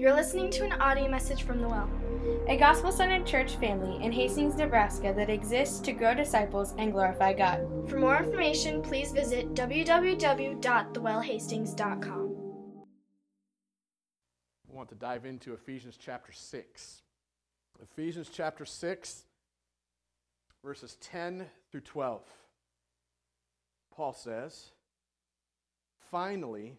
You're listening to an audio message from The Well, a gospel centered church family in Hastings, Nebraska that exists to grow disciples and glorify God. For more information, please visit www.thewellhastings.com. I want to dive into Ephesians chapter 6. Ephesians chapter 6, verses 10 through 12. Paul says, Finally,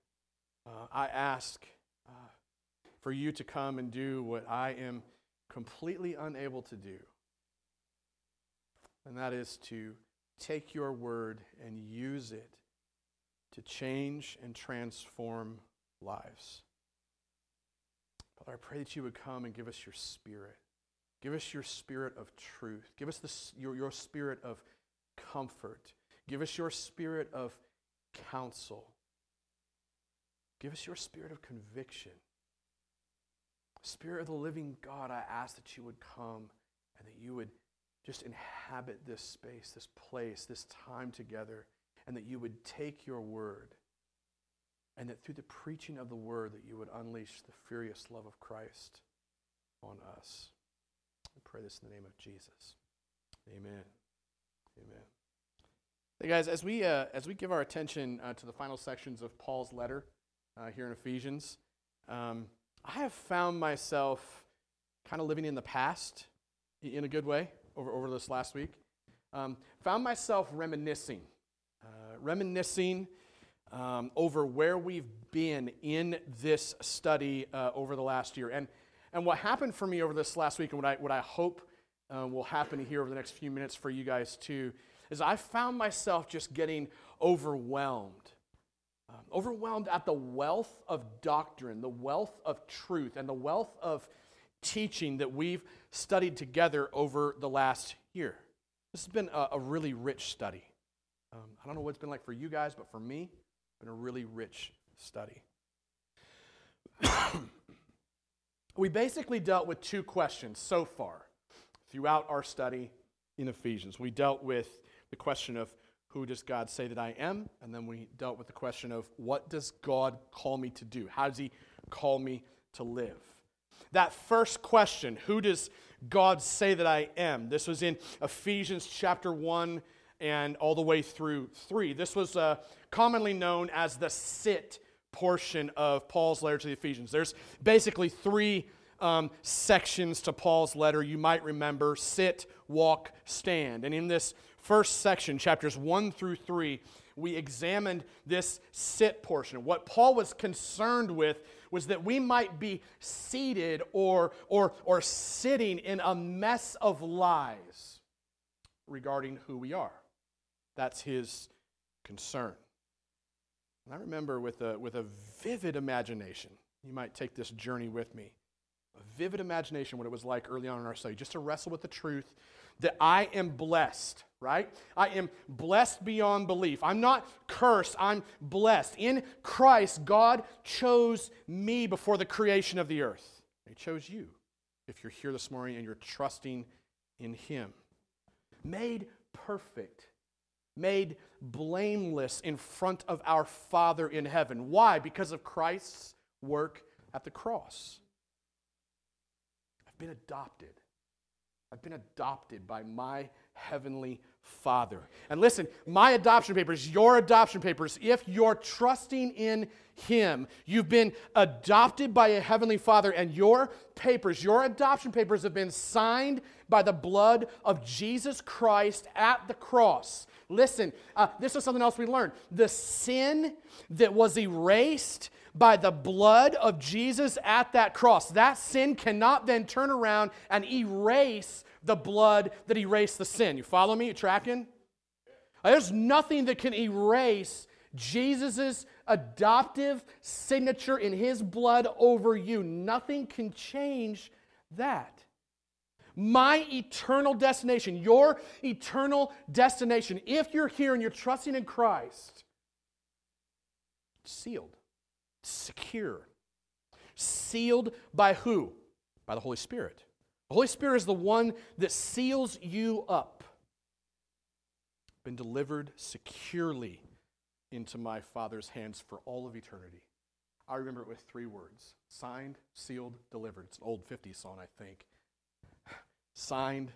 uh, I ask uh, for you to come and do what I am completely unable to do, and that is to take your word and use it to change and transform lives. Father, I pray that you would come and give us your spirit. Give us your spirit of truth. Give us your, your spirit of comfort. Give us your spirit of counsel. Give us your spirit of conviction. Spirit of the living God, I ask that you would come and that you would just inhabit this space, this place, this time together, and that you would take your word and that through the preaching of the word that you would unleash the furious love of Christ on us. I pray this in the name of Jesus. Amen. Amen. Hey guys, as we uh, as we give our attention uh, to the final sections of Paul's letter uh, here in Ephesians, um, I have found myself kind of living in the past in a good way over, over this last week. Um, found myself reminiscing, uh, reminiscing um, over where we've been in this study uh, over the last year. And, and what happened for me over this last week, and what I, what I hope uh, will happen here over the next few minutes for you guys too, is I found myself just getting overwhelmed. Um, overwhelmed at the wealth of doctrine, the wealth of truth, and the wealth of teaching that we've studied together over the last year. This has been a, a really rich study. Um, I don't know what it's been like for you guys, but for me, it's been a really rich study. we basically dealt with two questions so far throughout our study in Ephesians. We dealt with the question of who does God say that I am? And then we dealt with the question of what does God call me to do? How does He call me to live? That first question, who does God say that I am? This was in Ephesians chapter 1 and all the way through 3. This was uh, commonly known as the sit portion of Paul's letter to the Ephesians. There's basically three um, sections to Paul's letter you might remember sit, walk, stand. And in this first section, chapters 1 through 3, we examined this sit portion. What Paul was concerned with was that we might be seated or, or, or sitting in a mess of lies regarding who we are. That's his concern. And I remember with a, with a vivid imagination, you might take this journey with me, a vivid imagination what it was like early on in our study, just to wrestle with the truth that I am blessed, right? I am blessed beyond belief. I'm not cursed, I'm blessed. In Christ, God chose me before the creation of the earth. He chose you if you're here this morning and you're trusting in Him. Made perfect, made blameless in front of our Father in heaven. Why? Because of Christ's work at the cross. I've been adopted I've been adopted by my heavenly Father. And listen, my adoption papers, your adoption papers, if you're trusting in Him, you've been adopted by a heavenly Father, and your papers, your adoption papers, have been signed by the blood of Jesus Christ at the cross. Listen, uh, this is something else we learned. The sin that was erased by the blood of Jesus at that cross. That sin cannot then turn around and erase the blood that erased the sin. You follow me? You tracking? There's nothing that can erase Jesus' adoptive signature in his blood over you. Nothing can change that. My eternal destination, your eternal destination, if you're here and you're trusting in Christ, sealed, secure. Sealed by who? By the Holy Spirit. The Holy Spirit is the one that seals you up. Been delivered securely into my Father's hands for all of eternity. I remember it with three words signed, sealed, delivered. It's an old 50s song, I think. Signed,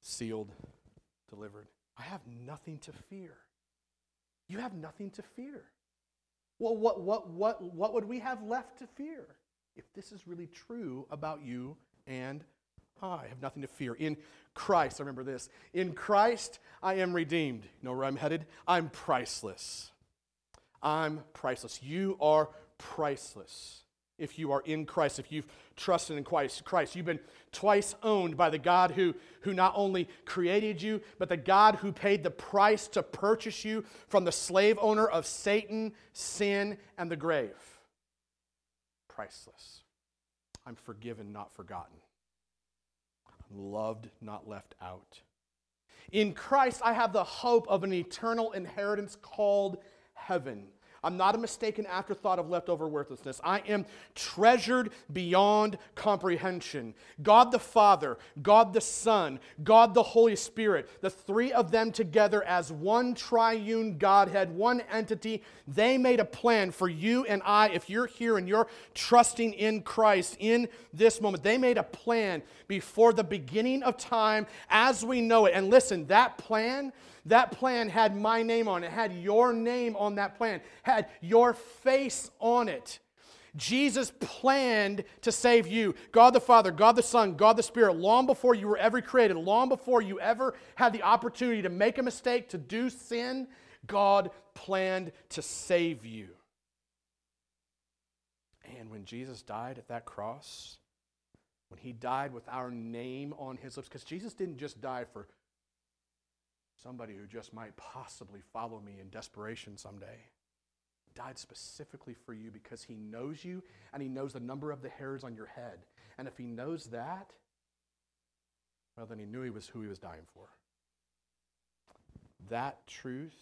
sealed, delivered. I have nothing to fear. You have nothing to fear. Well, what, what, what, what would we have left to fear if this is really true about you and I have nothing to fear. In Christ, I remember this. In Christ, I am redeemed. You know where I'm headed? I'm priceless. I'm priceless. You are priceless if you are in Christ, if you've trusted in Christ. Christ, you've been twice owned by the God who, who not only created you, but the God who paid the price to purchase you from the slave owner of Satan, sin, and the grave. Priceless. I'm forgiven, not forgotten. I'm loved, not left out. In Christ, I have the hope of an eternal inheritance called heaven. I'm not a mistaken afterthought of leftover worthlessness. I am treasured beyond comprehension. God the Father, God the Son, God the Holy Spirit, the three of them together as one triune Godhead, one entity, they made a plan for you and I. If you're here and you're trusting in Christ in this moment, they made a plan before the beginning of time as we know it. And listen, that plan that plan had my name on it, had your name on that plan, had your face on it. Jesus planned to save you. God the Father, God the Son, God the Spirit, long before you were ever created, long before you ever had the opportunity to make a mistake, to do sin, God planned to save you. And when Jesus died at that cross, when he died with our name on his lips, because Jesus didn't just die for somebody who just might possibly follow me in desperation someday. Died specifically for you because he knows you and he knows the number of the hairs on your head. And if he knows that, well, then he knew he was who he was dying for. That truth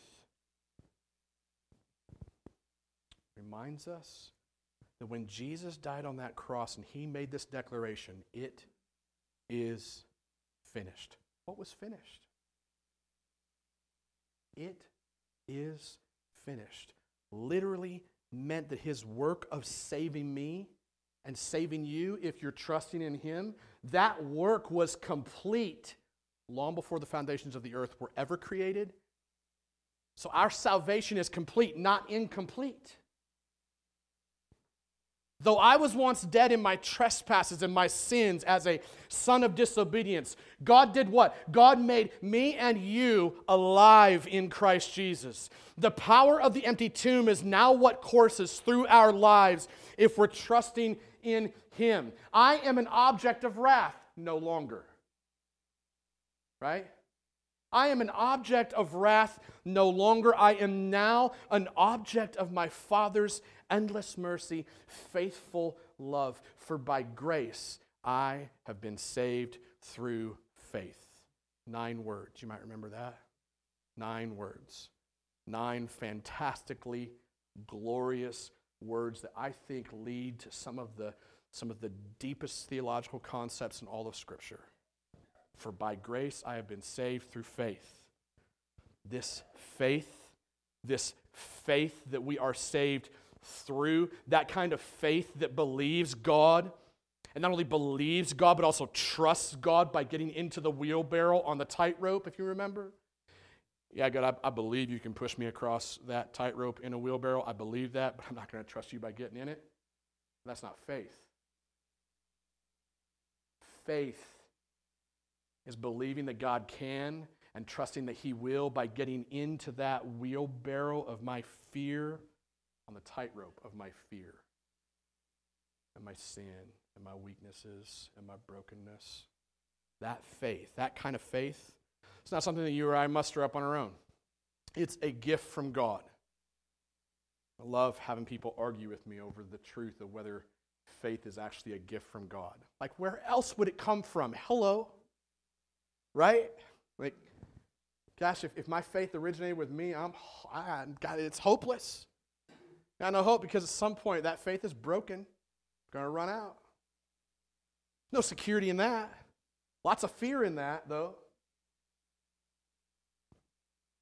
reminds us that when Jesus died on that cross and he made this declaration, it is finished. What was finished? It is finished. Literally meant that his work of saving me and saving you, if you're trusting in him, that work was complete long before the foundations of the earth were ever created. So our salvation is complete, not incomplete. Though I was once dead in my trespasses and my sins as a son of disobedience, God did what? God made me and you alive in Christ Jesus. The power of the empty tomb is now what courses through our lives if we're trusting in Him. I am an object of wrath no longer. Right? I am an object of wrath no longer. I am now an object of my Father's endless mercy, faithful love. For by grace I have been saved through faith. Nine words. You might remember that. Nine words. Nine fantastically glorious words that I think lead to some of the, some of the deepest theological concepts in all of Scripture. For by grace I have been saved through faith. This faith, this faith that we are saved through, that kind of faith that believes God, and not only believes God, but also trusts God by getting into the wheelbarrow on the tightrope, if you remember. Yeah, God, I, I believe you can push me across that tightrope in a wheelbarrow. I believe that, but I'm not going to trust you by getting in it. That's not faith. Faith is believing that God can and trusting that He will by getting into that wheelbarrow of my fear on the tightrope of my fear and my sin and my weaknesses and my brokenness. That faith, that kind of faith, it's not something that you or I muster up on our own. It's a gift from God. I love having people argue with me over the truth of whether faith is actually a gift from God. Like, where else would it come from? Hello? Right? Like, gosh, if, if my faith originated with me, I'm, I, God, it's hopeless. I got no hope because at some point that faith is broken, going to run out. No security in that. Lots of fear in that, though.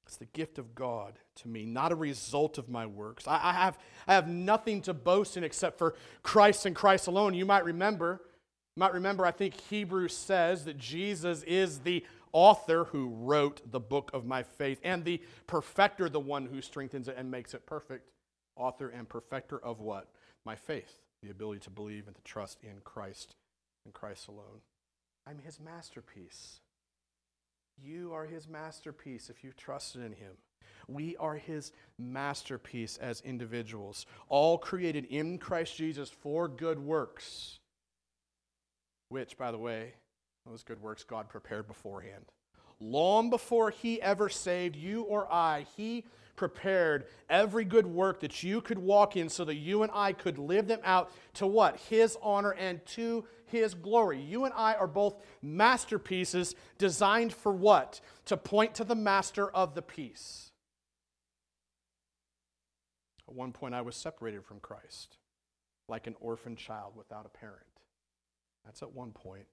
It's the gift of God to me, not a result of my works. I, I, have, I have nothing to boast in except for Christ and Christ alone. You might remember, you might remember, I think Hebrews says that Jesus is the author who wrote the book of my faith and the perfecter, the one who strengthens it and makes it perfect. Author and perfecter of what? My faith, the ability to believe and to trust in Christ and Christ alone. I'm his masterpiece. You are his masterpiece if you've trusted in him. We are his masterpiece as individuals, all created in Christ Jesus for good works, which, by the way, those good works God prepared beforehand. Long before he ever saved you or I, he prepared every good work that you could walk in so that you and I could live them out to what? His honor and to his glory. You and I are both masterpieces designed for what? To point to the master of the piece. At one point, I was separated from Christ, like an orphan child without a parent. That's at one point.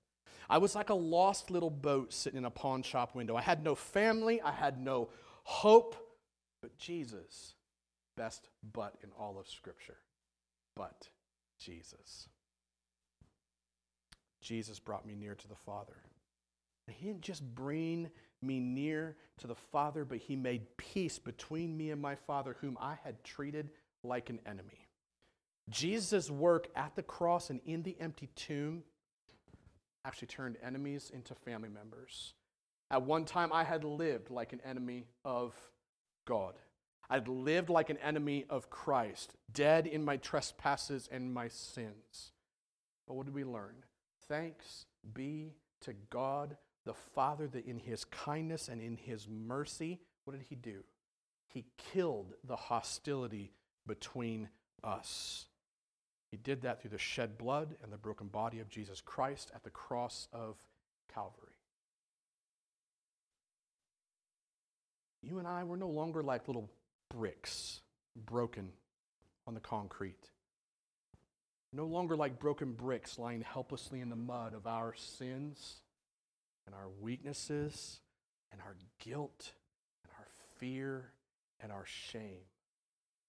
I was like a lost little boat sitting in a pawn shop window. I had no family, I had no hope, but Jesus, best but in all of Scripture. But Jesus. Jesus brought me near to the Father. He didn't just bring me near to the Father, but He made peace between me and my Father, whom I had treated like an enemy. Jesus' work at the cross and in the empty tomb actually turned enemies into family members. At one time, I had lived like an enemy of God. I'd lived like an enemy of Christ, dead in my trespasses and my sins. But what did we learn? Thanks be to God the Father that in his kindness and in his mercy, what did he do? He killed the hostility between us. He did that through the shed blood and the broken body of Jesus Christ at the cross of Calvary. You and I, we're no longer like little bricks broken on the concrete. No longer like broken bricks lying helplessly in the mud of our sins and our weaknesses and our guilt and our fear and our shame.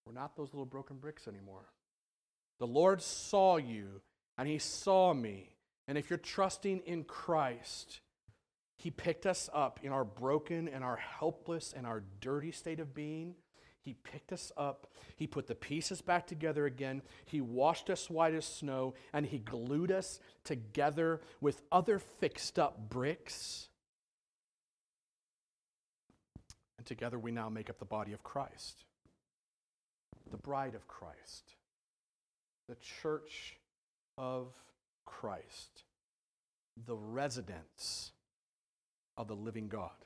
We're not those little broken bricks anymore. The Lord saw you and He saw me. And if you're trusting in Christ, He picked us up in our broken and our helpless and our dirty state of being. He picked us up. He put the pieces back together again. He washed us white as snow, and He glued us together with other fixed up bricks. And together we now make up the body of Christ, the bride of Christ the church of Christ, the residence of the living God.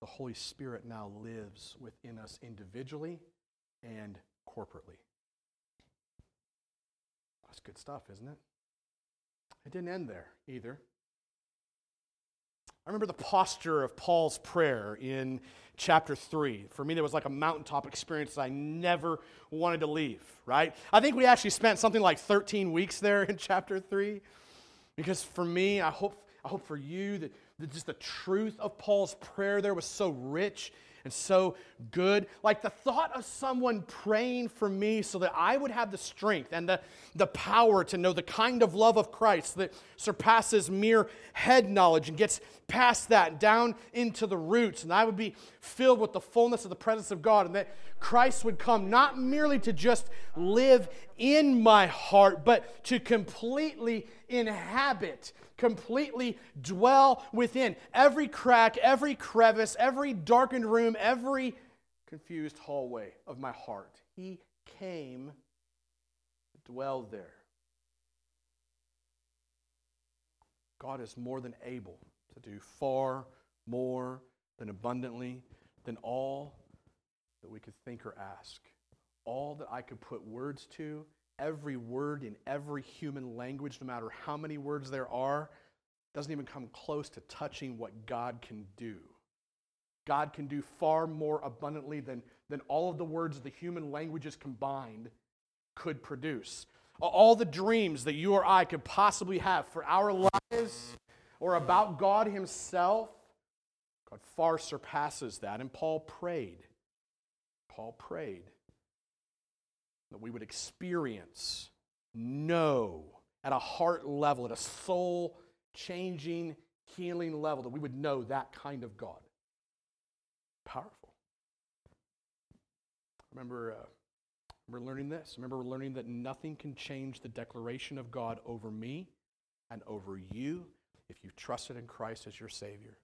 The Holy Spirit now lives within us individually and corporately. That's good stuff, isn't it? It didn't end there either. I remember the posture of Paul's prayer in chapter 3. For me, there was like a mountaintop experience that I never wanted to leave, right? I think we actually spent something like 13 weeks there in chapter 3. Because for me, I hope, I hope for you that, that just the truth of Paul's prayer there was so rich and so good. Like the thought of someone praying for me so that I would have the strength and the, the power to know the kind of love of Christ that surpasses mere head knowledge and gets past that down into the roots. And I would be filled with the fullness of the presence of God and that Christ would come not merely to just live in my heart, but to completely inhabit completely dwell within. Every crack, every crevice, every darkened room, every confused hallway of my heart. He came, dwelled there. God is more than able to do far more than abundantly than all that we could think or ask, all that I could put words to, every word in every human language, no matter how many words there are, doesn't even come close to touching what God can do. God can do far more abundantly than, than all of the words of the human languages combined could produce. All the dreams that you or I could possibly have for our lives or about God Himself, God far surpasses that. And Paul prayed. Paul prayed that we would experience, know at a heart level, at a soul changing, healing level, that we would know that kind of God. Powerful. Remember, uh, remember learning this. Remember we're learning that nothing can change the declaration of God over me and over you if you trusted in Christ as your Savior.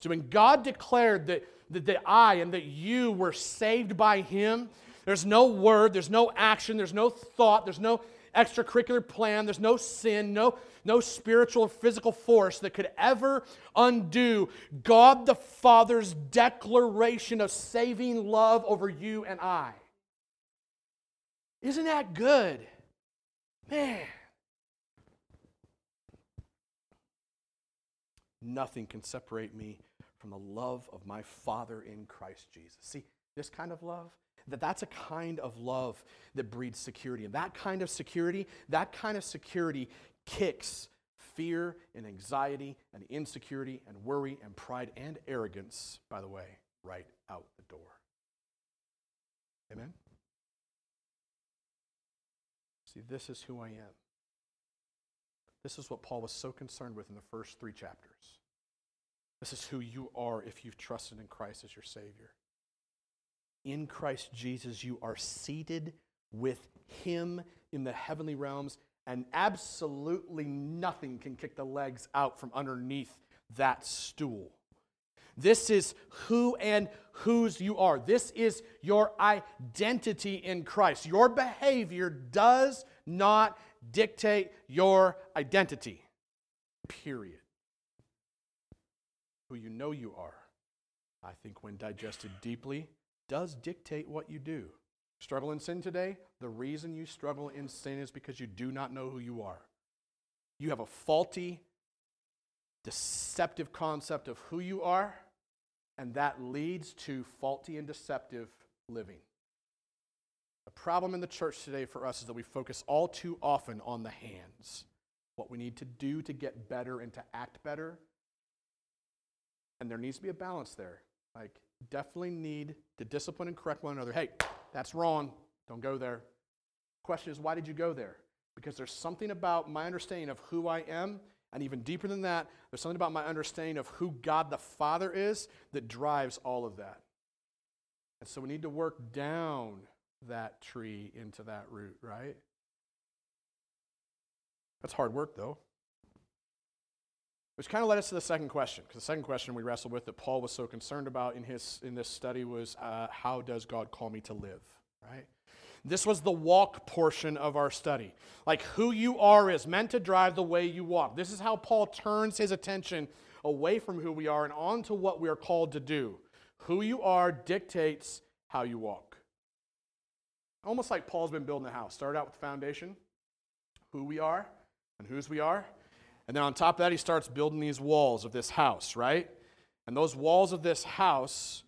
So when God declared that, that, that I and that you were saved by Him, there's no word, there's no action, there's no thought, there's no extracurricular plan, there's no sin, no, no spiritual or physical force that could ever undo God the Father's declaration of saving love over you and I. Isn't that good? Man. Nothing can separate me from the love of my Father in Christ Jesus. See, this kind of love, that that's a kind of love that breeds security. And that kind of security, that kind of security kicks fear and anxiety and insecurity and worry and pride and arrogance, by the way, right out the door. Amen? See, this is who I am. This is what Paul was so concerned with in the first three chapters. This is who you are if you've trusted in Christ as your Savior. In Christ Jesus, you are seated with Him in the heavenly realms, and absolutely nothing can kick the legs out from underneath that stool. This is who and whose you are. This is your identity in Christ. Your behavior does not dictate your identity, period who you know you are, I think when digested deeply, does dictate what you do. Struggle in sin today? The reason you struggle in sin is because you do not know who you are. You have a faulty, deceptive concept of who you are, and that leads to faulty and deceptive living. The problem in the church today for us is that we focus all too often on the hands, what we need to do to get better and to act better, and there needs to be a balance there. Like, definitely need to discipline and correct one another. Hey, that's wrong. Don't go there. Question is, why did you go there? Because there's something about my understanding of who I am, and even deeper than that, there's something about my understanding of who God the Father is that drives all of that. And so we need to work down that tree into that root, right? That's hard work, though. Which kind of led us to the second question, because the second question we wrestled with that Paul was so concerned about in, his, in this study was uh, how does God call me to live, right? This was the walk portion of our study. Like who you are is meant to drive the way you walk. This is how Paul turns his attention away from who we are and onto what we are called to do. Who you are dictates how you walk. Almost like Paul's been building a house. Started out with the foundation, who we are and whose we are. And then on top of that, he starts building these walls of this house, right? And those walls of this house,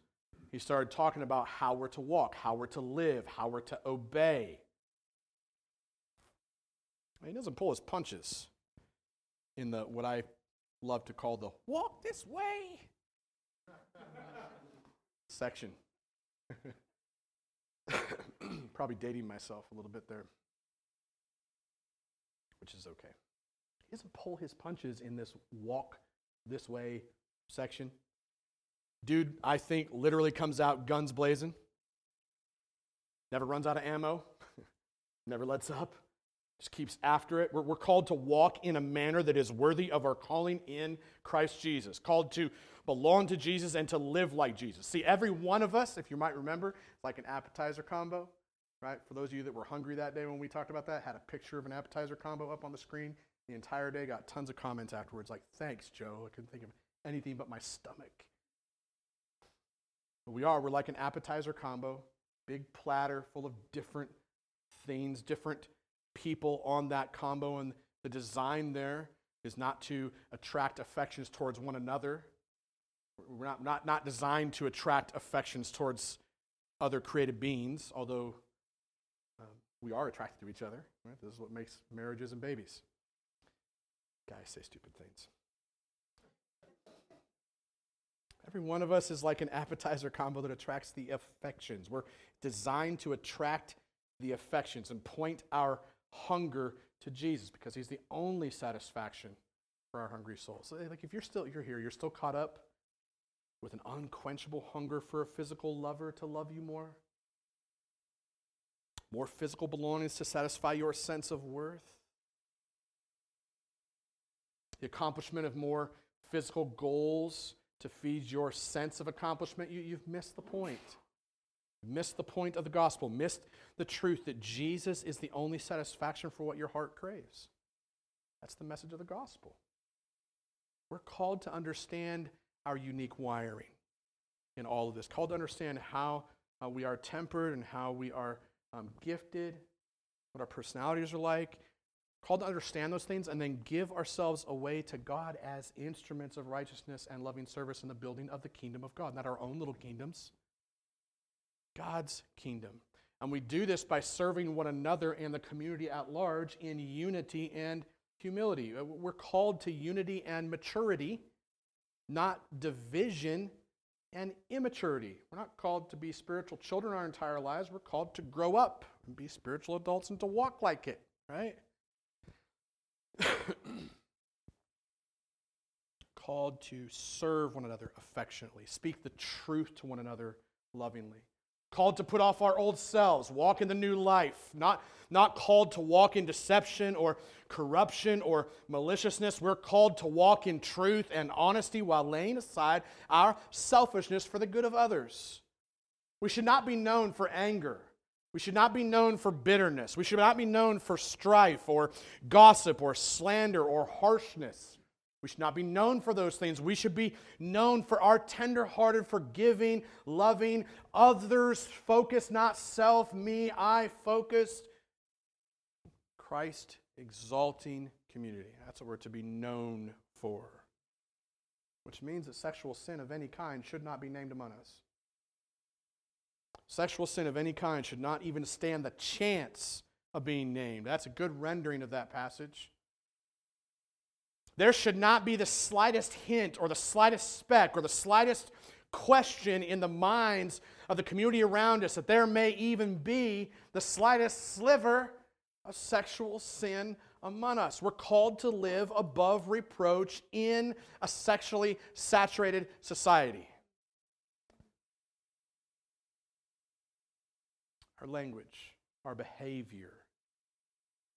he started talking about how we're to walk, how we're to live, how we're to obey. He doesn't pull his punches in the what I love to call the walk this way section. Probably dating myself a little bit there, which is okay. He doesn't pull his punches in this walk this way section. Dude, I think, literally comes out guns blazing. Never runs out of ammo. Never lets up. Just keeps after it. We're, we're called to walk in a manner that is worthy of our calling in Christ Jesus. Called to belong to Jesus and to live like Jesus. See, every one of us, if you might remember, it's like an appetizer combo, right? For those of you that were hungry that day when we talked about that, had a picture of an appetizer combo up on the screen the entire day. Got tons of comments afterwards like, thanks, Joe. I couldn't think of anything but my stomach. But we are, we're like an appetizer combo. big platter full of different things, different people on that combo. And the design there is not to attract affections towards one another. We're not, not, not designed to attract affections towards other created beings, although um, we are attracted to each other. Right? This is what makes marriages and babies. Guys say stupid things. Every one of us is like an appetizer combo that attracts the affections. We're designed to attract the affections and point our hunger to Jesus because he's the only satisfaction for our hungry souls. Like if you're still you're here, you're still caught up with an unquenchable hunger for a physical lover to love you more. More physical belongings to satisfy your sense of worth. The accomplishment of more physical goals to feed your sense of accomplishment, you, you've missed the point. You've Missed the point of the gospel, missed the truth that Jesus is the only satisfaction for what your heart craves. That's the message of the gospel. We're called to understand our unique wiring in all of this, called to understand how uh, we are tempered and how we are um, gifted, what our personalities are like, called to understand those things and then give ourselves away to God as instruments of righteousness and loving service in the building of the kingdom of God, not our own little kingdoms, God's kingdom. And we do this by serving one another and the community at large in unity and humility. Uh, we're called to unity and maturity, not division and immaturity. We're not called to be spiritual children our entire lives. We're called to grow up and be spiritual adults and to walk like it, right? called to serve one another affectionately, speak the truth to one another lovingly. Called to put off our old selves, walk in the new life, not, not called to walk in deception or corruption or maliciousness. We're called to walk in truth and honesty while laying aside our selfishness for the good of others. We should not be known for anger. We should not be known for bitterness. We should not be known for strife or gossip or slander or harshness. We should not be known for those things. We should be known for our tender-hearted, forgiving, loving, others focused, not self, me, I focused, Christ exalting community. That's what we're to be known for. Which means that sexual sin of any kind should not be named among us. Sexual sin of any kind should not even stand the chance of being named. That's a good rendering of that passage. There should not be the slightest hint or the slightest speck or the slightest question in the minds of the community around us that there may even be the slightest sliver of sexual sin among us. We're called to live above reproach in a sexually saturated society. Our language, our behavior,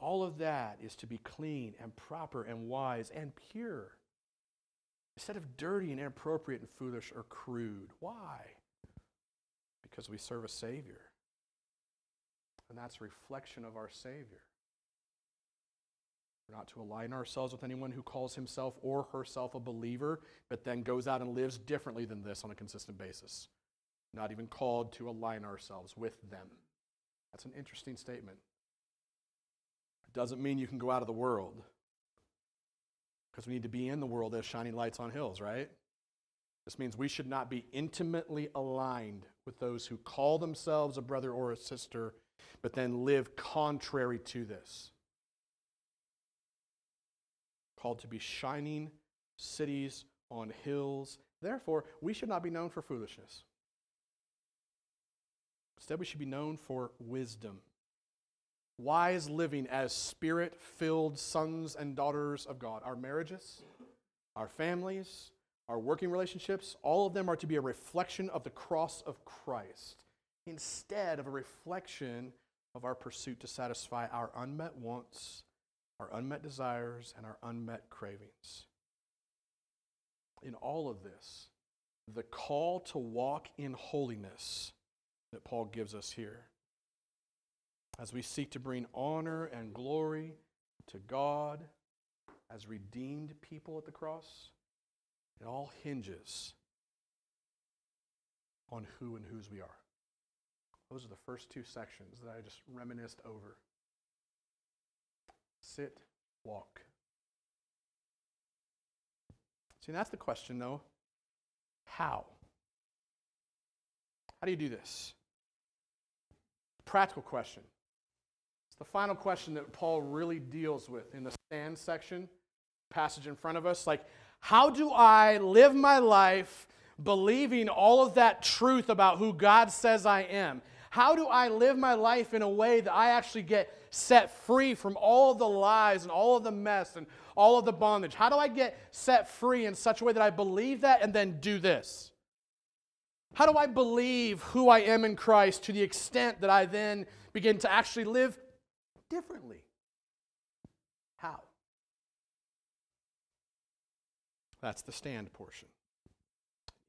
all of that is to be clean and proper and wise and pure instead of dirty and inappropriate and foolish or crude. Why? Because we serve a Savior. And that's a reflection of our Savior. We're not to align ourselves with anyone who calls himself or herself a believer, but then goes out and lives differently than this on a consistent basis. Not even called to align ourselves with them. That's an interesting statement It doesn't mean you can go out of the world. Because we need to be in the world as shining lights on hills, right? This means we should not be intimately aligned with those who call themselves a brother or a sister, but then live contrary to this. Called to be shining cities on hills. Therefore, we should not be known for foolishness. Instead, we should be known for wisdom wise living as spirit filled sons and daughters of God. Our marriages, our families, our working relationships, all of them are to be a reflection of the cross of Christ instead of a reflection of our pursuit to satisfy our unmet wants, our unmet desires, and our unmet cravings. In all of this, the call to walk in holiness that Paul gives us here as we seek to bring honor and glory to God as redeemed people at the cross, it all hinges on who and whose we are. Those are the first two sections that I just reminisced over. Sit, walk. See, that's the question, though. How? How do you do this? Practical question. It's the final question that Paul really deals with in the stand section, passage in front of us. Like, how do I live my life believing all of that truth about who God says I am? How do I live my life in a way that I actually get set free from all of the lies and all of the mess and all of the bondage? How do I get set free in such a way that I believe that and then do this? How do I believe who I am in Christ to the extent that I then begin to actually live differently? How? That's the stand portion.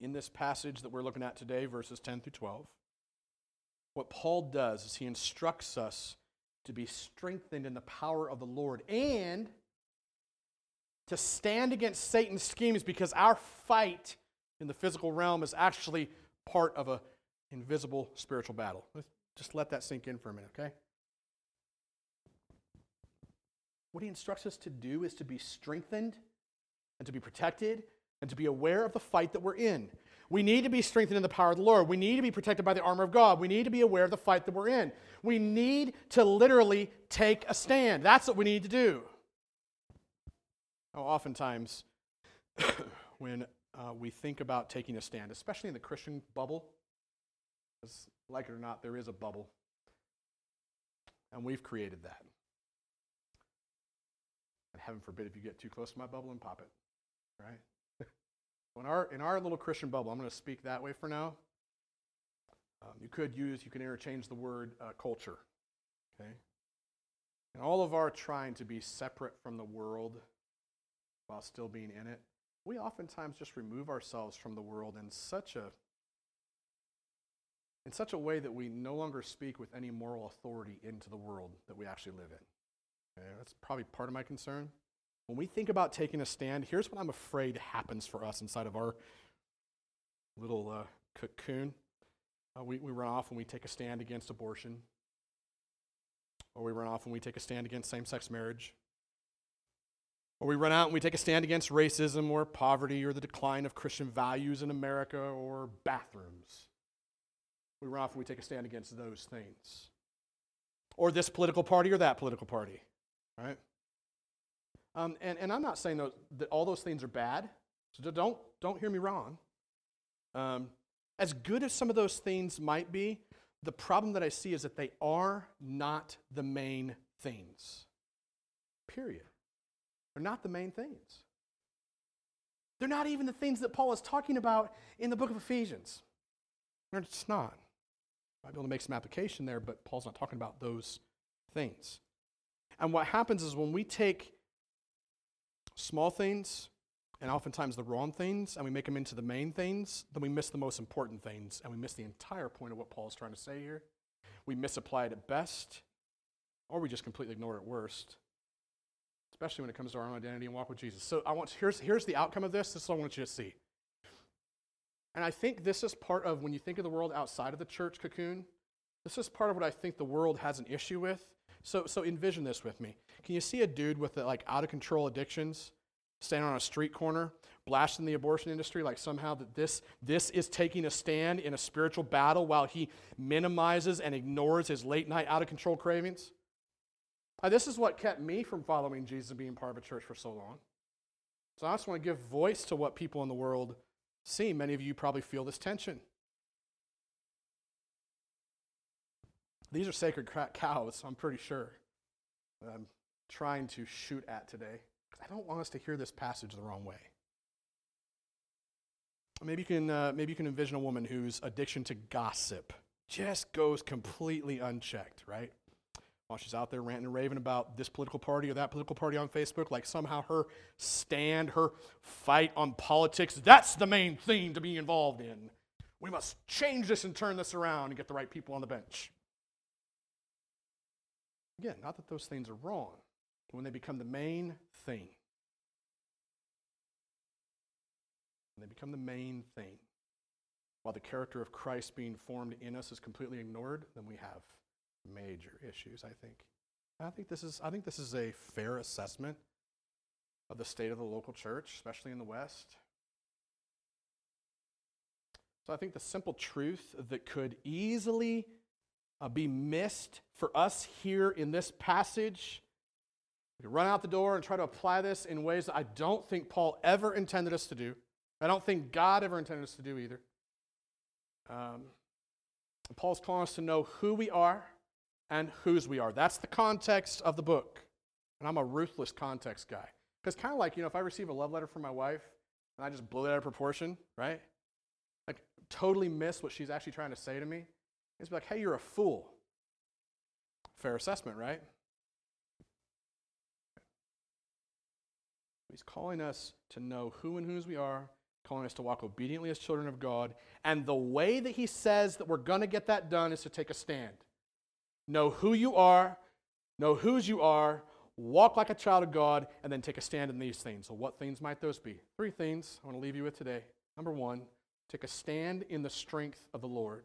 In this passage that we're looking at today, verses 10 through 12, what Paul does is he instructs us to be strengthened in the power of the Lord and to stand against Satan's schemes because our fight in the physical realm is actually part of an invisible spiritual battle. Let's just let that sink in for a minute, okay? What he instructs us to do is to be strengthened and to be protected and to be aware of the fight that we're in. We need to be strengthened in the power of the Lord. We need to be protected by the armor of God. We need to be aware of the fight that we're in. We need to literally take a stand. That's what we need to do. Now, oftentimes, when uh, we think about taking a stand, especially in the Christian bubble, because like it or not, there is a bubble. And we've created that. And heaven forbid if you get too close to my bubble and pop it, right? in, our, in our little Christian bubble, I'm going to speak that way for now. Um, you could use, you can interchange the word uh, culture, okay? And all of our trying to be separate from the world while still being in it, we oftentimes just remove ourselves from the world in such a in such a way that we no longer speak with any moral authority into the world that we actually live in. Okay? That's probably part of my concern. When we think about taking a stand, here's what I'm afraid happens for us inside of our little uh, cocoon. Uh, we, we run off when we take a stand against abortion, or we run off when we take a stand against same sex marriage, or we run out and we take a stand against racism or poverty or the decline of Christian values in America or bathrooms. We run off and we take a stand against those things. Or this political party or that political party, right? Um, and, and I'm not saying those, that all those things are bad, so don't, don't hear me wrong. Um, as good as some of those things might be, the problem that I see is that they are not the main things. Period. They're not the main things. They're not even the things that Paul is talking about in the book of Ephesians. They're just not. I might be able to make some application there, but Paul's not talking about those things. And what happens is when we take small things and oftentimes the wrong things and we make them into the main things, then we miss the most important things and we miss the entire point of what Paul is trying to say here. We misapply it at best, or we just completely ignore it at worst especially when it comes to our own identity and walk with Jesus. So I want to, here's, here's the outcome of this. This is what I want you to see. And I think this is part of when you think of the world outside of the church cocoon, this is part of what I think the world has an issue with. So, so envision this with me. Can you see a dude with uh, like out of control addictions standing on a street corner, blasting the abortion industry like somehow that this, this is taking a stand in a spiritual battle while he minimizes and ignores his late night out of control cravings? Uh, this is what kept me from following Jesus and being part of a church for so long. So I just want to give voice to what people in the world see. Many of you probably feel this tension. These are sacred cows, I'm pretty sure. I'm trying to shoot at today because I don't want us to hear this passage the wrong way. Maybe you can uh, maybe you can envision a woman whose addiction to gossip just goes completely unchecked, right? She's out there ranting and raving about this political party or that political party on Facebook, like somehow her stand, her fight on politics, that's the main thing to be involved in. We must change this and turn this around and get the right people on the bench. Again, not that those things are wrong, but when they become the main thing, when they become the main thing, while the character of Christ being formed in us is completely ignored, then we have major issues, I think. I think this is, I think this is a fair assessment of the state of the local church, especially in the West. So I think the simple truth that could easily uh, be missed for us here in this passage, we run out the door and try to apply this in ways that I don't think Paul ever intended us to do. I don't think God ever intended us to do either. Um, Paul's calling us to know who we are and whose we are. That's the context of the book. And I'm a ruthless context guy. Because kind of like, you know, if I receive a love letter from my wife and I just blow it out of proportion, right? Like totally miss what she's actually trying to say to me. It's like, hey, you're a fool. Fair assessment, right? He's calling us to know who and whose we are, calling us to walk obediently as children of God. And the way that he says that we're going to get that done is to take a stand. Know who you are, know whose you are, walk like a child of God, and then take a stand in these things. So, what things might those be? Three things I want to leave you with today. Number one, take a stand in the strength of the Lord.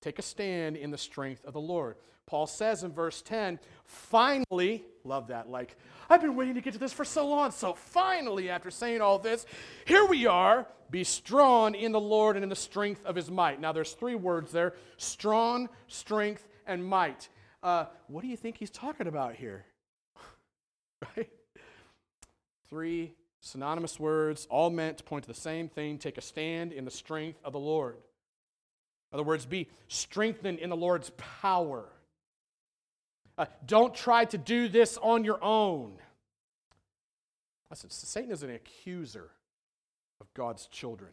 Take a stand in the strength of the Lord. Paul says in verse 10, finally, love that, like, I've been waiting to get to this for so long. So finally, after saying all this, here we are, be strong in the Lord and in the strength of his might. Now, there's three words there strong, strength, and might. Uh, what do you think he's talking about here? right? Three synonymous words, all meant to point to the same thing take a stand in the strength of the Lord. In other words, be strengthened in the Lord's power. Uh, don't try to do this on your own. Listen, Satan is an accuser of God's children.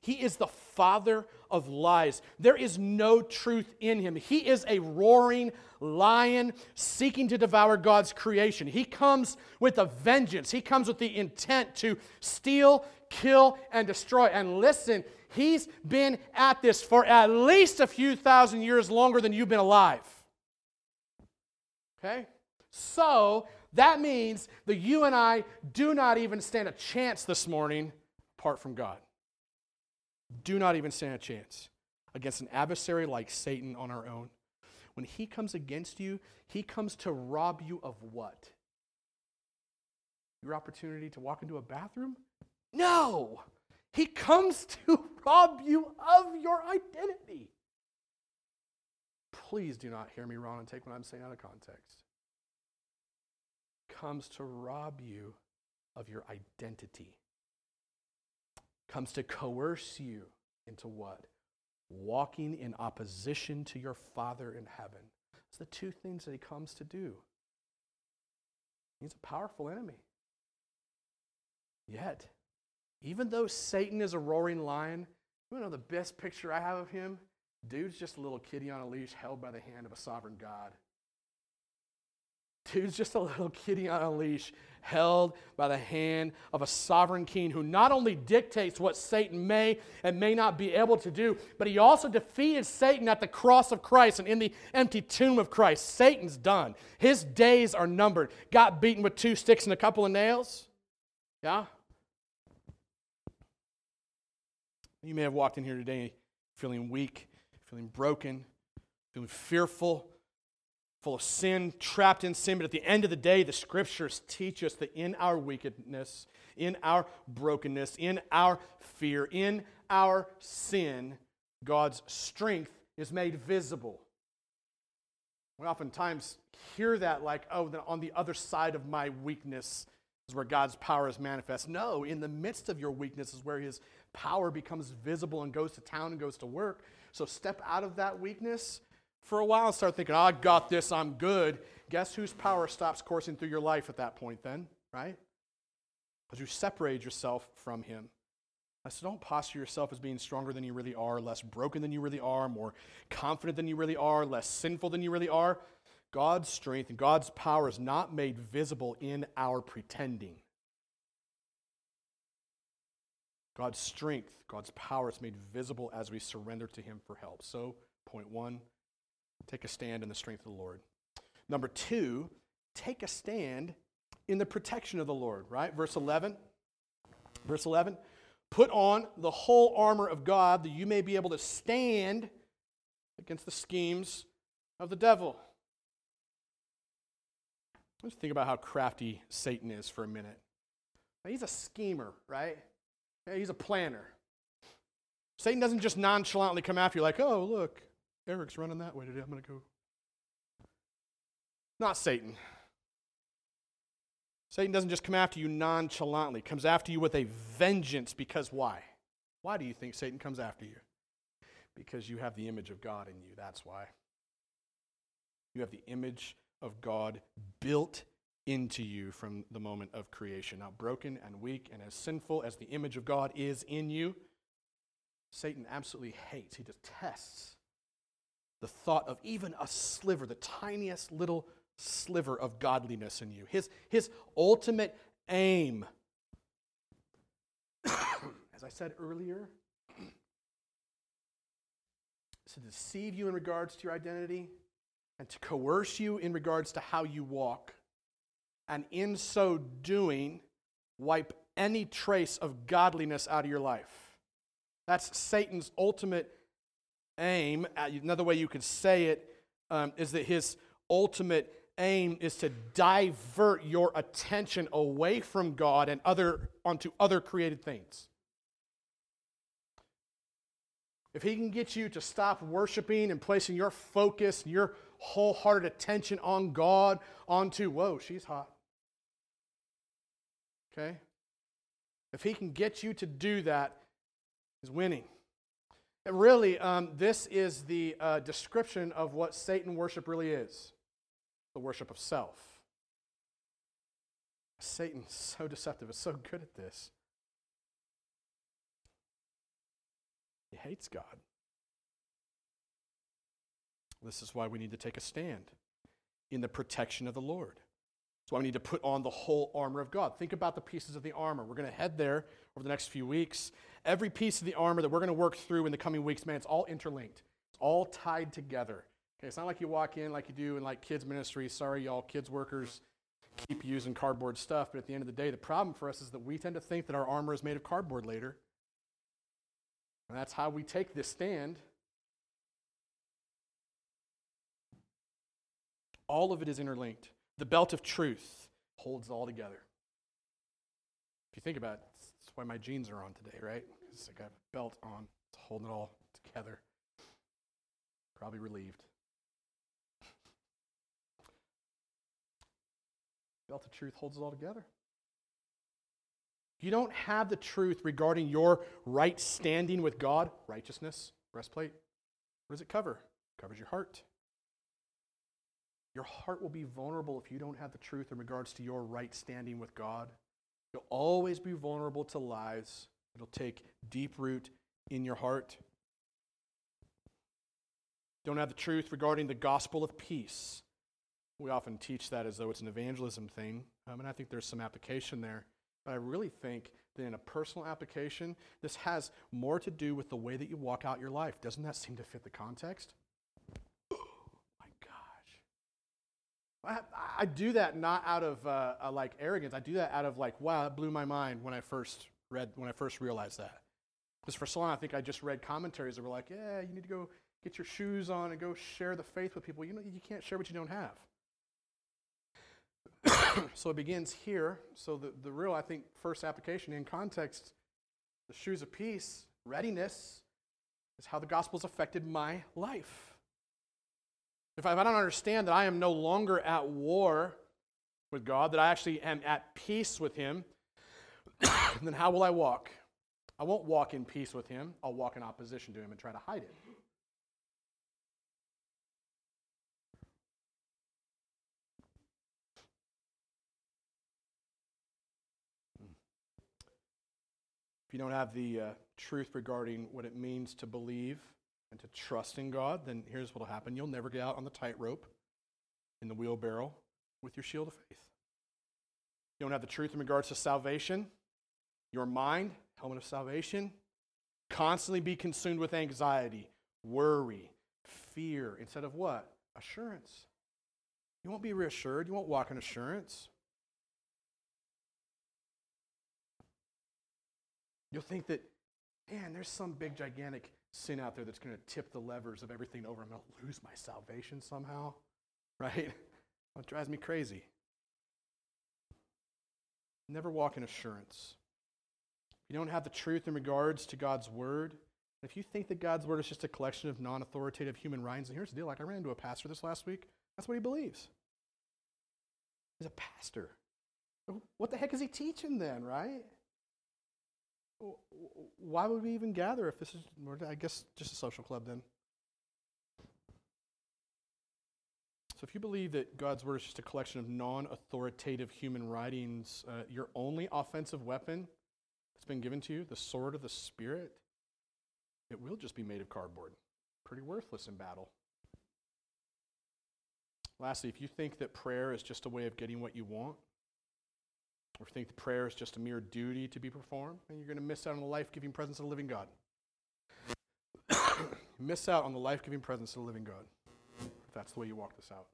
He is the father of lies. There is no truth in him. He is a roaring lion seeking to devour God's creation. He comes with a vengeance, he comes with the intent to steal, kill, and destroy. And listen, he's been at this for at least a few thousand years longer than you've been alive. Okay? So that means that you and I do not even stand a chance this morning apart from God. Do not even stand a chance against an adversary like Satan on our own. When he comes against you, he comes to rob you of what? Your opportunity to walk into a bathroom? No! He comes to rob you of your identity. Please do not hear me wrong and take what I'm saying out of context. Comes to rob you of your identity. Comes to coerce you into what? Walking in opposition to your Father in heaven. It's the two things that he comes to do. He's a powerful enemy. Yet, even though Satan is a roaring lion, you know the best picture I have of him? Dude's just a little kitty on a leash held by the hand of a sovereign God. Dude's just a little kitty on a leash held by the hand of a sovereign king who not only dictates what Satan may and may not be able to do, but he also defeated Satan at the cross of Christ and in the empty tomb of Christ. Satan's done. His days are numbered. Got beaten with two sticks and a couple of nails. Yeah? You may have walked in here today feeling weak, feeling broken, feeling fearful, full of sin, trapped in sin. But at the end of the day, the scriptures teach us that in our wickedness, in our brokenness, in our fear, in our sin, God's strength is made visible. We oftentimes hear that like, oh, then on the other side of my weakness is where God's power is manifest. No, in the midst of your weakness is where his power becomes visible and goes to town and goes to work. So step out of that weakness for a while and start thinking, oh, I got this, I'm good. Guess whose power stops coursing through your life at that point then, right? Because you separate yourself from him. So don't posture yourself as being stronger than you really are, less broken than you really are, more confident than you really are, less sinful than you really are. God's strength and God's power is not made visible in our pretending. God's strength, God's power is made visible as we surrender to Him for help. So, point one, take a stand in the strength of the Lord. Number two, take a stand in the protection of the Lord, right? Verse 11. Verse 11. Put on the whole armor of God that you may be able to stand against the schemes of the devil. Let's think about how crafty Satan is for a minute. He's a schemer, right? He's a planner. Satan doesn't just nonchalantly come after you like, oh, look, Eric's running that way today. I'm going to go. Not Satan. Satan doesn't just come after you nonchalantly, comes after you with a vengeance because why? Why do you think Satan comes after you? Because you have the image of God in you. That's why. You have the image of God built into you from the moment of creation. Now, broken and weak and as sinful as the image of God is in you, Satan absolutely hates, he detests the thought of even a sliver, the tiniest little sliver of godliness in you. His, his ultimate aim, as I said earlier, is to deceive you in regards to your identity and to coerce you in regards to how you walk. And in so doing, wipe any trace of godliness out of your life. That's Satan's ultimate aim. Another way you could say it um, is that his ultimate aim is to divert your attention away from God and other onto other created things. If he can get you to stop worshiping and placing your focus and your wholehearted attention on God, onto, whoa, she's hot. Okay? If he can get you to do that, he's winning. Really, um, this is the uh, description of what Satan worship really is the worship of self. Satan's so deceptive, is so good at this. He hates God. This is why we need to take a stand in the protection of the Lord. That's why we need to put on the whole armor of God. Think about the pieces of the armor. We're going to head there over the next few weeks. Every piece of the armor that we're going to work through in the coming weeks, man, it's all interlinked. It's all tied together. Okay, it's not like you walk in like you do in like kids ministry. Sorry, y'all, kids workers keep using cardboard stuff, but at the end of the day, the problem for us is that we tend to think that our armor is made of cardboard later. And that's how we take this stand. All of it is interlinked. The belt of truth holds all together. If you think about it, that's why my jeans are on today, right? Because I got a belt on, it's holding it all together. Probably relieved. belt of truth holds it all together. You don't have the truth regarding your right standing with God, righteousness, breastplate. What does it cover? It covers your heart. Your heart will be vulnerable if you don't have the truth in regards to your right standing with God. You'll always be vulnerable to lies. It'll take deep root in your heart. Don't have the truth regarding the gospel of peace. We often teach that as though it's an evangelism thing, um, and I think there's some application there. But I really think that in a personal application, this has more to do with the way that you walk out your life. Doesn't that seem to fit the context? Oh my gosh. I, do that not out of uh, uh, like arrogance. I do that out of like, wow, that blew my mind when I first read, when I first realized that. Because for so long, I think I just read commentaries that were like, yeah, you need to go get your shoes on and go share the faith with people. You know, you can't share what you don't have. so it begins here. So the, the real, I think, first application in context, the shoes of peace, readiness, is how the gospel has affected my life. If I, if I don't understand that I am no longer at war with God, that I actually am at peace with Him, then how will I walk? I won't walk in peace with Him. I'll walk in opposition to Him and try to hide it. If you don't have the uh, truth regarding what it means to believe and to trust in God, then here's what will happen. You'll never get out on the tightrope in the wheelbarrow with your shield of faith. You don't have the truth in regards to salvation, your mind, helmet of salvation. Constantly be consumed with anxiety, worry, fear, instead of what? Assurance. You won't be reassured. You won't walk in assurance. You'll think that, man, there's some big, gigantic sin out there that's going to tip the levers of everything over. I'm going to lose my salvation somehow, right? It drives me crazy. Never walk in assurance. If you don't have the truth in regards to God's word, if you think that God's word is just a collection of non authoritative human writings, and here's the deal like I ran into a pastor this last week, that's what he believes. He's a pastor. What the heck is he teaching then, right? Why would we even gather if this is, I guess, just a social club then? So if you believe that God's word is just a collection of non authoritative human writings, uh, your only offensive weapon that's been given to you, the sword of the Spirit, it will just be made of cardboard. Pretty worthless in battle. Lastly, if you think that prayer is just a way of getting what you want, or think that prayer is just a mere duty to be performed, then you're going to miss out on the life giving presence of the living God. miss out on the life giving presence of the living God if that's the way you walk this out.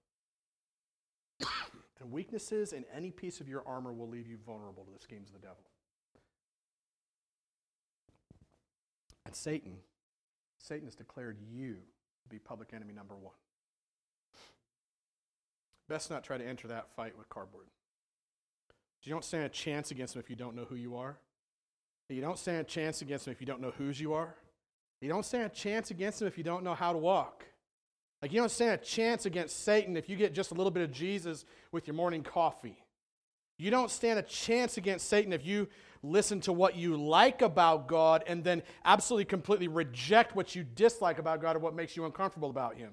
and weaknesses in any piece of your armor will leave you vulnerable to the schemes of the devil. And Satan, Satan has declared you to be public enemy number one. Best not try to enter that fight with cardboard. You don't stand a chance against him if you don't know who you are. You don't stand a chance against him if you don't know whose you are. You don't stand a chance against him if you don't know how to walk. Like, you don't stand a chance against Satan if you get just a little bit of Jesus with your morning coffee. You don't stand a chance against Satan if you listen to what you like about God and then absolutely completely reject what you dislike about God or what makes you uncomfortable about Him.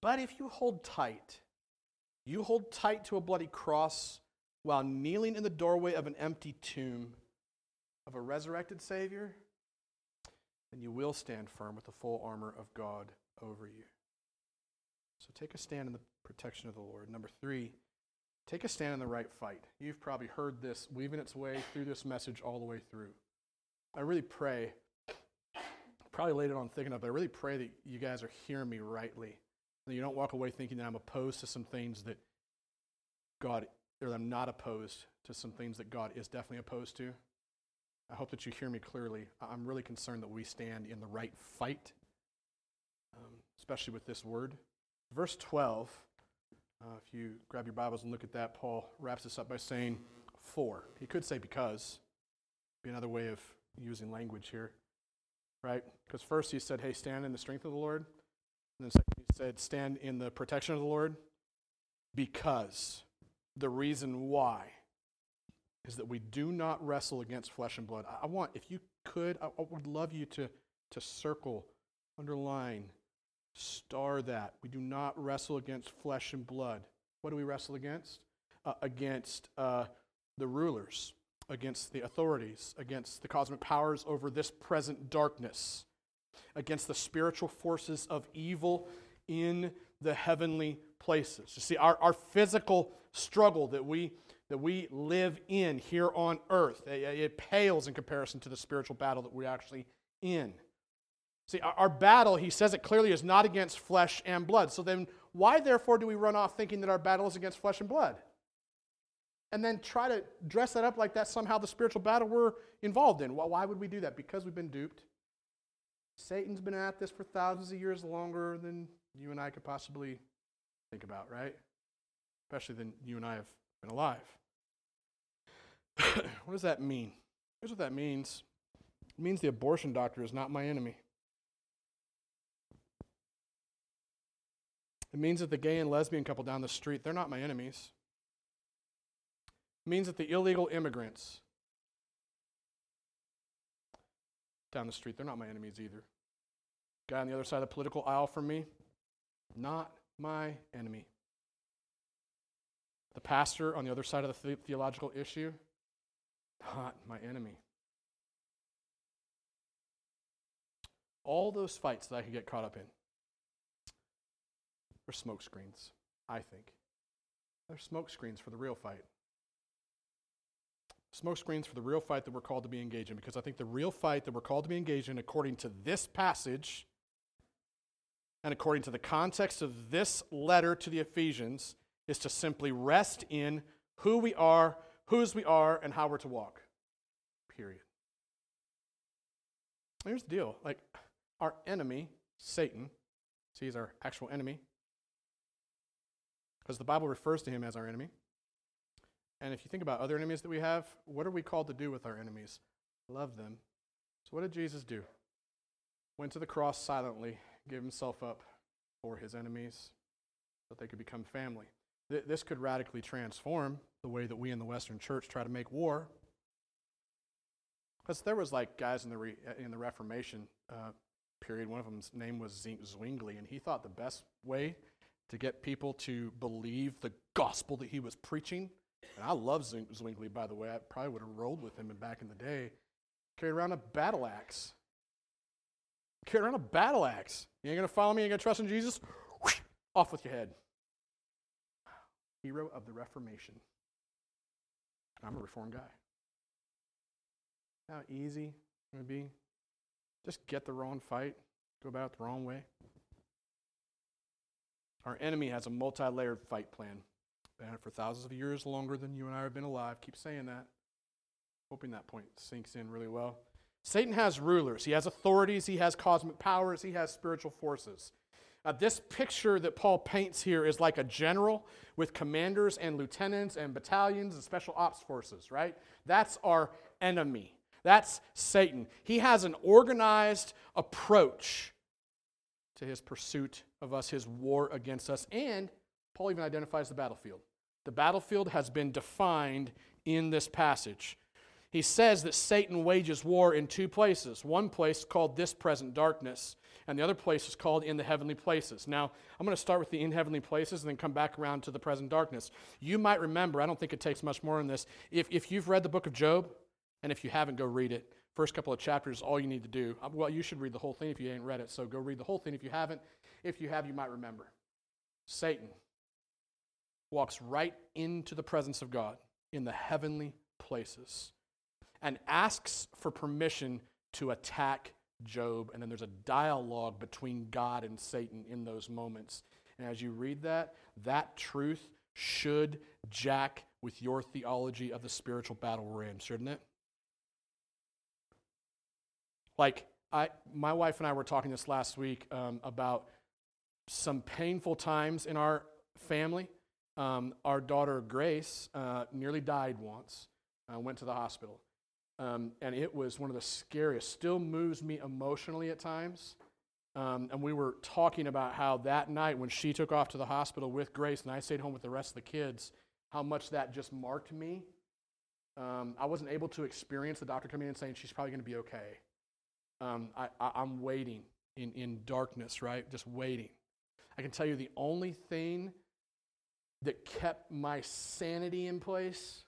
But if you hold tight, you hold tight to a bloody cross while kneeling in the doorway of an empty tomb of a resurrected Savior, then you will stand firm with the full armor of God over you. So take a stand in the protection of the Lord. Number three, take a stand in the right fight. You've probably heard this weaving its way through this message all the way through. I really pray, probably laid it on thick enough, but I really pray that you guys are hearing me rightly. That you don't walk away thinking that I'm opposed to some things that God, or I'm not opposed to some things that God is definitely opposed to. I hope that you hear me clearly. I'm really concerned that we stand in the right fight, um, especially with this word. Verse 12, uh, if you grab your Bibles and look at that, Paul wraps this up by saying, for. He could say because, be another way of using language here, right? Because first he said, hey, stand in the strength of the Lord. And then second he said, stand in the protection of the Lord. Because the reason why is that we do not wrestle against flesh and blood. I want, if you could, I would love you to, to circle, underline, Star that. We do not wrestle against flesh and blood. What do we wrestle against? Uh, against uh, the rulers, against the authorities, against the cosmic powers over this present darkness, against the spiritual forces of evil in the heavenly places. You see, our, our physical struggle that we, that we live in here on earth, it, it pales in comparison to the spiritual battle that we're actually in. See, our, battle, he says it clearly, is not against flesh and blood. So then, why therefore do we run off thinking that our battle is against flesh and blood? And then try to dress that up like that's somehow the spiritual battle we're involved in. Why would we do that? Because we've been duped. Satan's been at this for thousands of years longer than you and I could possibly think about, right? Especially than you and I have been alive. what does that mean? Here's what that means it means the abortion doctor is not my enemy. It means that the gay and lesbian couple down the street, they're not my enemies. It means that the illegal immigrants down the street, they're not my enemies either. Guy on the other side of the political aisle from me, not my enemy. The pastor on the other side of the theological issue, not my enemy. All those fights that I could get caught up in, they're smoke screens, I think. They're smoke screens for the real fight. Smoke screens for the real fight that we're called to be engaged in, because I think the real fight that we're called to be engaged in, according to this passage, and according to the context of this letter to the Ephesians, is to simply rest in who we are, whose we are, and how we're to walk. Period. Here's the deal like, our enemy, Satan, see, he's our actual enemy, because the Bible refers to him as our enemy. And if you think about other enemies that we have, what are we called to do with our enemies? Love them. So, what did Jesus do? Went to the cross silently, gave himself up for his enemies so that they could become family. Th- this could radically transform the way that we in the Western church try to make war. Because there was like guys in the, re- in the Reformation uh, period, one of them's name was Zwingli, and he thought the best way to get people to believe the gospel that he was preaching and I love Zwingli, by the way. I probably would have rolled with him back in the day. Carried around a battle axe. Carried around a battle axe. You ain't going to follow me? You ain't going to trust in Jesus? Whoosh, off with your head. Hero of the Reformation. I'm a reformed guy. How easy it would be. Just get the wrong fight, go about it the wrong way. Our enemy has a multi layered fight plan. Been at it for thousands of years longer than you and I have been alive. Keep saying that. Hoping that point sinks in really well. Satan has rulers, he has authorities, he has cosmic powers, he has spiritual forces. Uh, this picture that Paul paints here is like a general with commanders and lieutenants and battalions and special ops forces, right? That's our enemy. That's Satan. He has an organized approach to his pursuit of us, his war against us, and Paul even identifies the battlefield. The battlefield has been defined in this passage he says that Satan wages war in two places. One place called this present darkness, and the other place is called in the heavenly places. Now, I'm going to start with the in heavenly places and then come back around to the present darkness. You might remember, I don't think it takes much more in this. If, if you've read the book of Job, and if you haven't, go read it. First couple of chapters, all you need to do. Uh, well, you should read the whole thing if you ain't read it, so go read the whole thing if you haven't. If you have, you might remember. Satan walks right into the presence of God in the heavenly places and asks for permission to attack Job. And then there's a dialogue between God and Satan in those moments. And as you read that, that truth should jack with your theology of the spiritual battle we're in, shouldn't it? Like, I, my wife and I were talking this last week um, about some painful times in our family. Um, our daughter Grace uh, nearly died once, uh, went to the hospital. Um, and it was one of the scariest, still moves me emotionally at times. Um, and we were talking about how that night when she took off to the hospital with Grace and I stayed home with the rest of the kids, how much that just marked me. Um, I wasn't able to experience the doctor coming in saying she's probably going to be okay. Um, I, am waiting in, in darkness, right? Just waiting. I can tell you the only thing that kept my sanity in place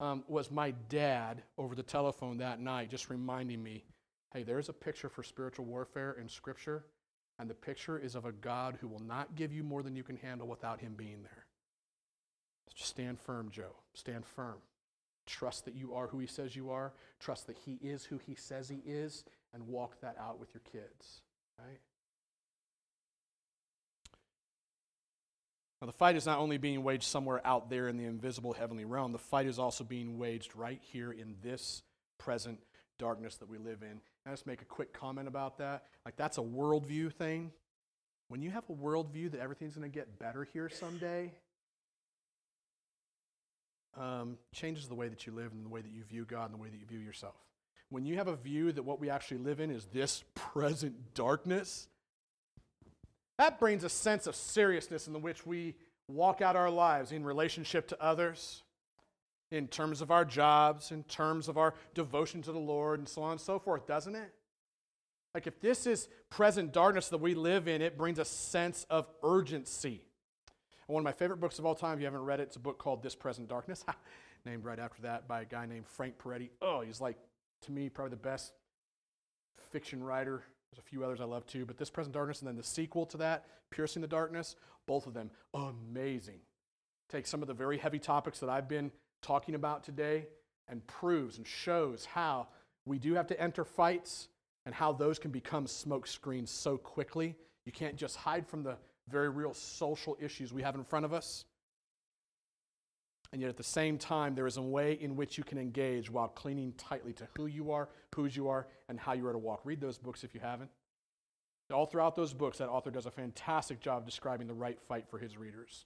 um, was my dad over the telephone that night, just reminding me hey, there's a picture for spiritual warfare in Scripture, and the picture is of a God who will not give you more than you can handle without Him being there. Just stand firm, Joe. Stand firm. Trust that you are who He says you are. Trust that He is who He says He is, and walk that out with your kids. Right? Now, the fight is not only being waged somewhere out there in the invisible heavenly realm, the fight is also being waged right here in this present darkness that we live in. I just make a quick comment about that. Like, that's a worldview thing. When you have a worldview that everything's going to get better here someday, um, changes the way that you live and the way that you view God and the way that you view yourself. When you have a view that what we actually live in is this present darkness, that brings a sense of seriousness in which we walk out our lives in relationship to others, in terms of our jobs, in terms of our devotion to the Lord, and so on and so forth, doesn't it? Like, if this is present darkness that we live in, it brings a sense of urgency. And one of my favorite books of all time, if you haven't read it, it's a book called This Present Darkness, named right after that by a guy named Frank Peretti. Oh, he's like, to me, probably the best fiction writer there's a few others I love too, but this Present Darkness and then the sequel to that, Piercing the Darkness, both of them amazing. Take some of the very heavy topics that I've been talking about today and proves and shows how we do have to enter fights and how those can become smoke screens so quickly. You can't just hide from the very real social issues we have in front of us. And yet at the same time, there is a way in which you can engage while clinging tightly to who you are, whose you are, and how you are to walk. Read those books if you haven't. All throughout those books, that author does a fantastic job describing the right fight for his readers.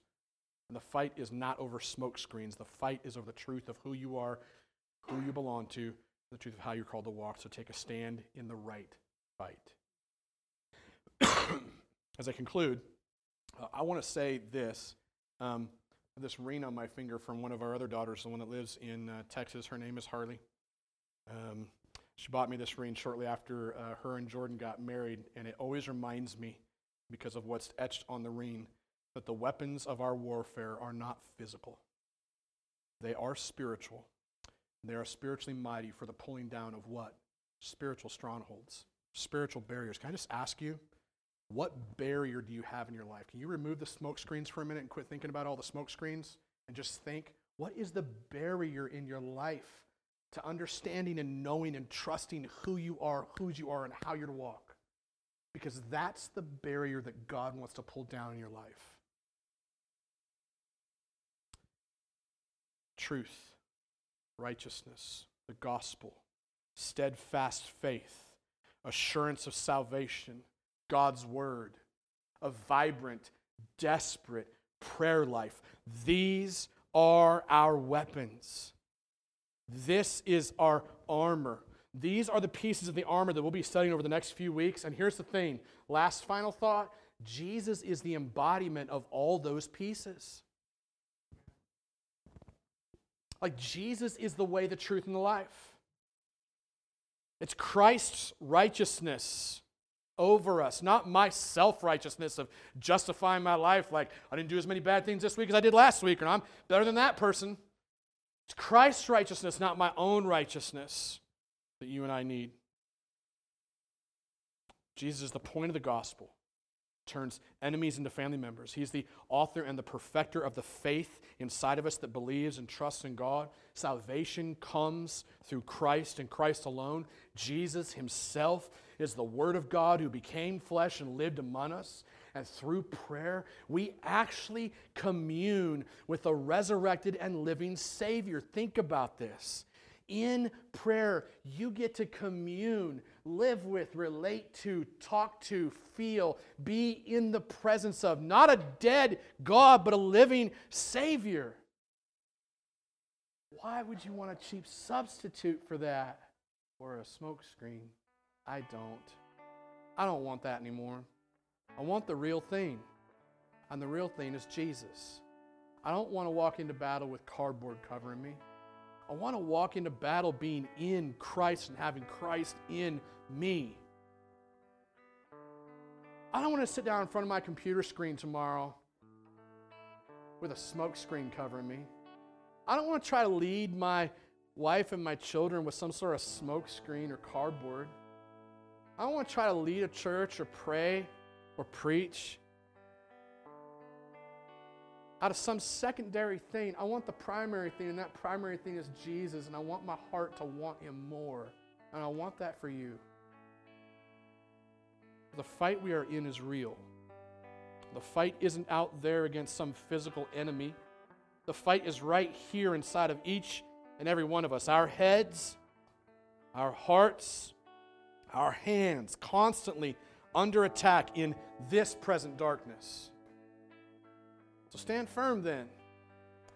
And the fight is not over smoke screens. The fight is over the truth of who you are, who you belong to, the truth of how you're called to walk. So take a stand in the right fight. As I conclude, uh, I want to say this. Um, this ring on my finger from one of our other daughters, the one that lives in uh, Texas. Her name is Harley. Um, she bought me this ring shortly after uh, her and Jordan got married, and it always reminds me, because of what's etched on the ring, that the weapons of our warfare are not physical. They are spiritual. They are spiritually mighty for the pulling down of what? Spiritual strongholds, spiritual barriers. Can I just ask you, what barrier do you have in your life? Can you remove the smoke screens for a minute and quit thinking about all the smoke screens and just think, what is the barrier in your life to understanding and knowing and trusting who you are, whose you are, and how you're to walk? Because that's the barrier that God wants to pull down in your life. Truth, righteousness, the gospel, steadfast faith, assurance of salvation God's word, a vibrant, desperate prayer life. These are our weapons. This is our armor. These are the pieces of the armor that we'll be studying over the next few weeks. And here's the thing last final thought Jesus is the embodiment of all those pieces. Like Jesus is the way, the truth, and the life. It's Christ's righteousness over us, not my self righteousness of justifying my life like I didn't do as many bad things this week as I did last week, and I'm better than that person. It's Christ's righteousness, not my own righteousness, that you and I need. Jesus is the point of the gospel turns enemies into family members. He's the author and the perfecter of the faith inside of us that believes and trusts in God. Salvation comes through Christ and Christ alone. Jesus himself is the Word of God who became flesh and lived among us. And through prayer, we actually commune with a resurrected and living Savior. Think about this. In prayer, you get to commune, live with, relate to, talk to, feel, be in the presence of not a dead God, but a living Savior. Why would you want a cheap substitute for that? Or a smokescreen? I don't. I don't want that anymore. I want the real thing. And the real thing is Jesus. I don't want to walk into battle with cardboard covering me. I want to walk into battle being in Christ and having Christ in me. I don't want to sit down in front of my computer screen tomorrow with a smoke screen covering me. I don't want to try to lead my wife and my children with some sort of smoke screen or cardboard. I don't want to try to lead a church or pray or preach out of some secondary thing. I want the primary thing, and that primary thing is Jesus, and I want my heart to want Him more. And I want that for you. The fight we are in is real. The fight isn't out there against some physical enemy. The fight is right here inside of each and every one of us. Our heads, our hearts, our hands constantly under attack in this present darkness. So stand firm then.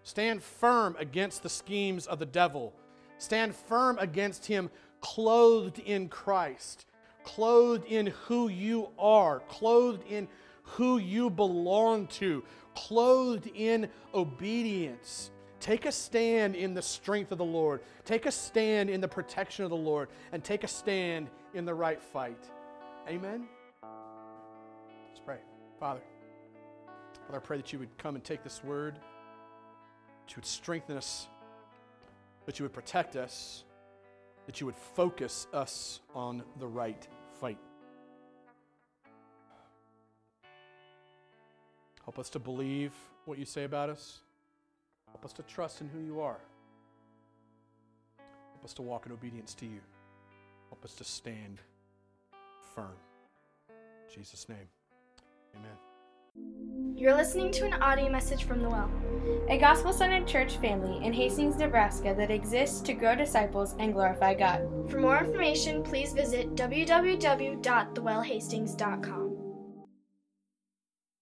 Stand firm against the schemes of the devil. Stand firm against him, clothed in Christ, clothed in who you are, clothed in who you belong to, clothed in obedience. Take a stand in the strength of the Lord. Take a stand in the protection of the Lord. And take a stand in the right fight. Amen? Let's pray. Father. Father, I pray that you would come and take this word, that you would strengthen us, that you would protect us, that you would focus us on the right fight. Help us to believe what you say about us. Help us to trust in who you are. Help us to walk in obedience to you. Help us to stand firm. In Jesus' name, amen. You're listening to an audio message from The Well, a gospel centered church family in Hastings, Nebraska that exists to grow disciples and glorify God. For more information, please visit www.thewellhastings.com.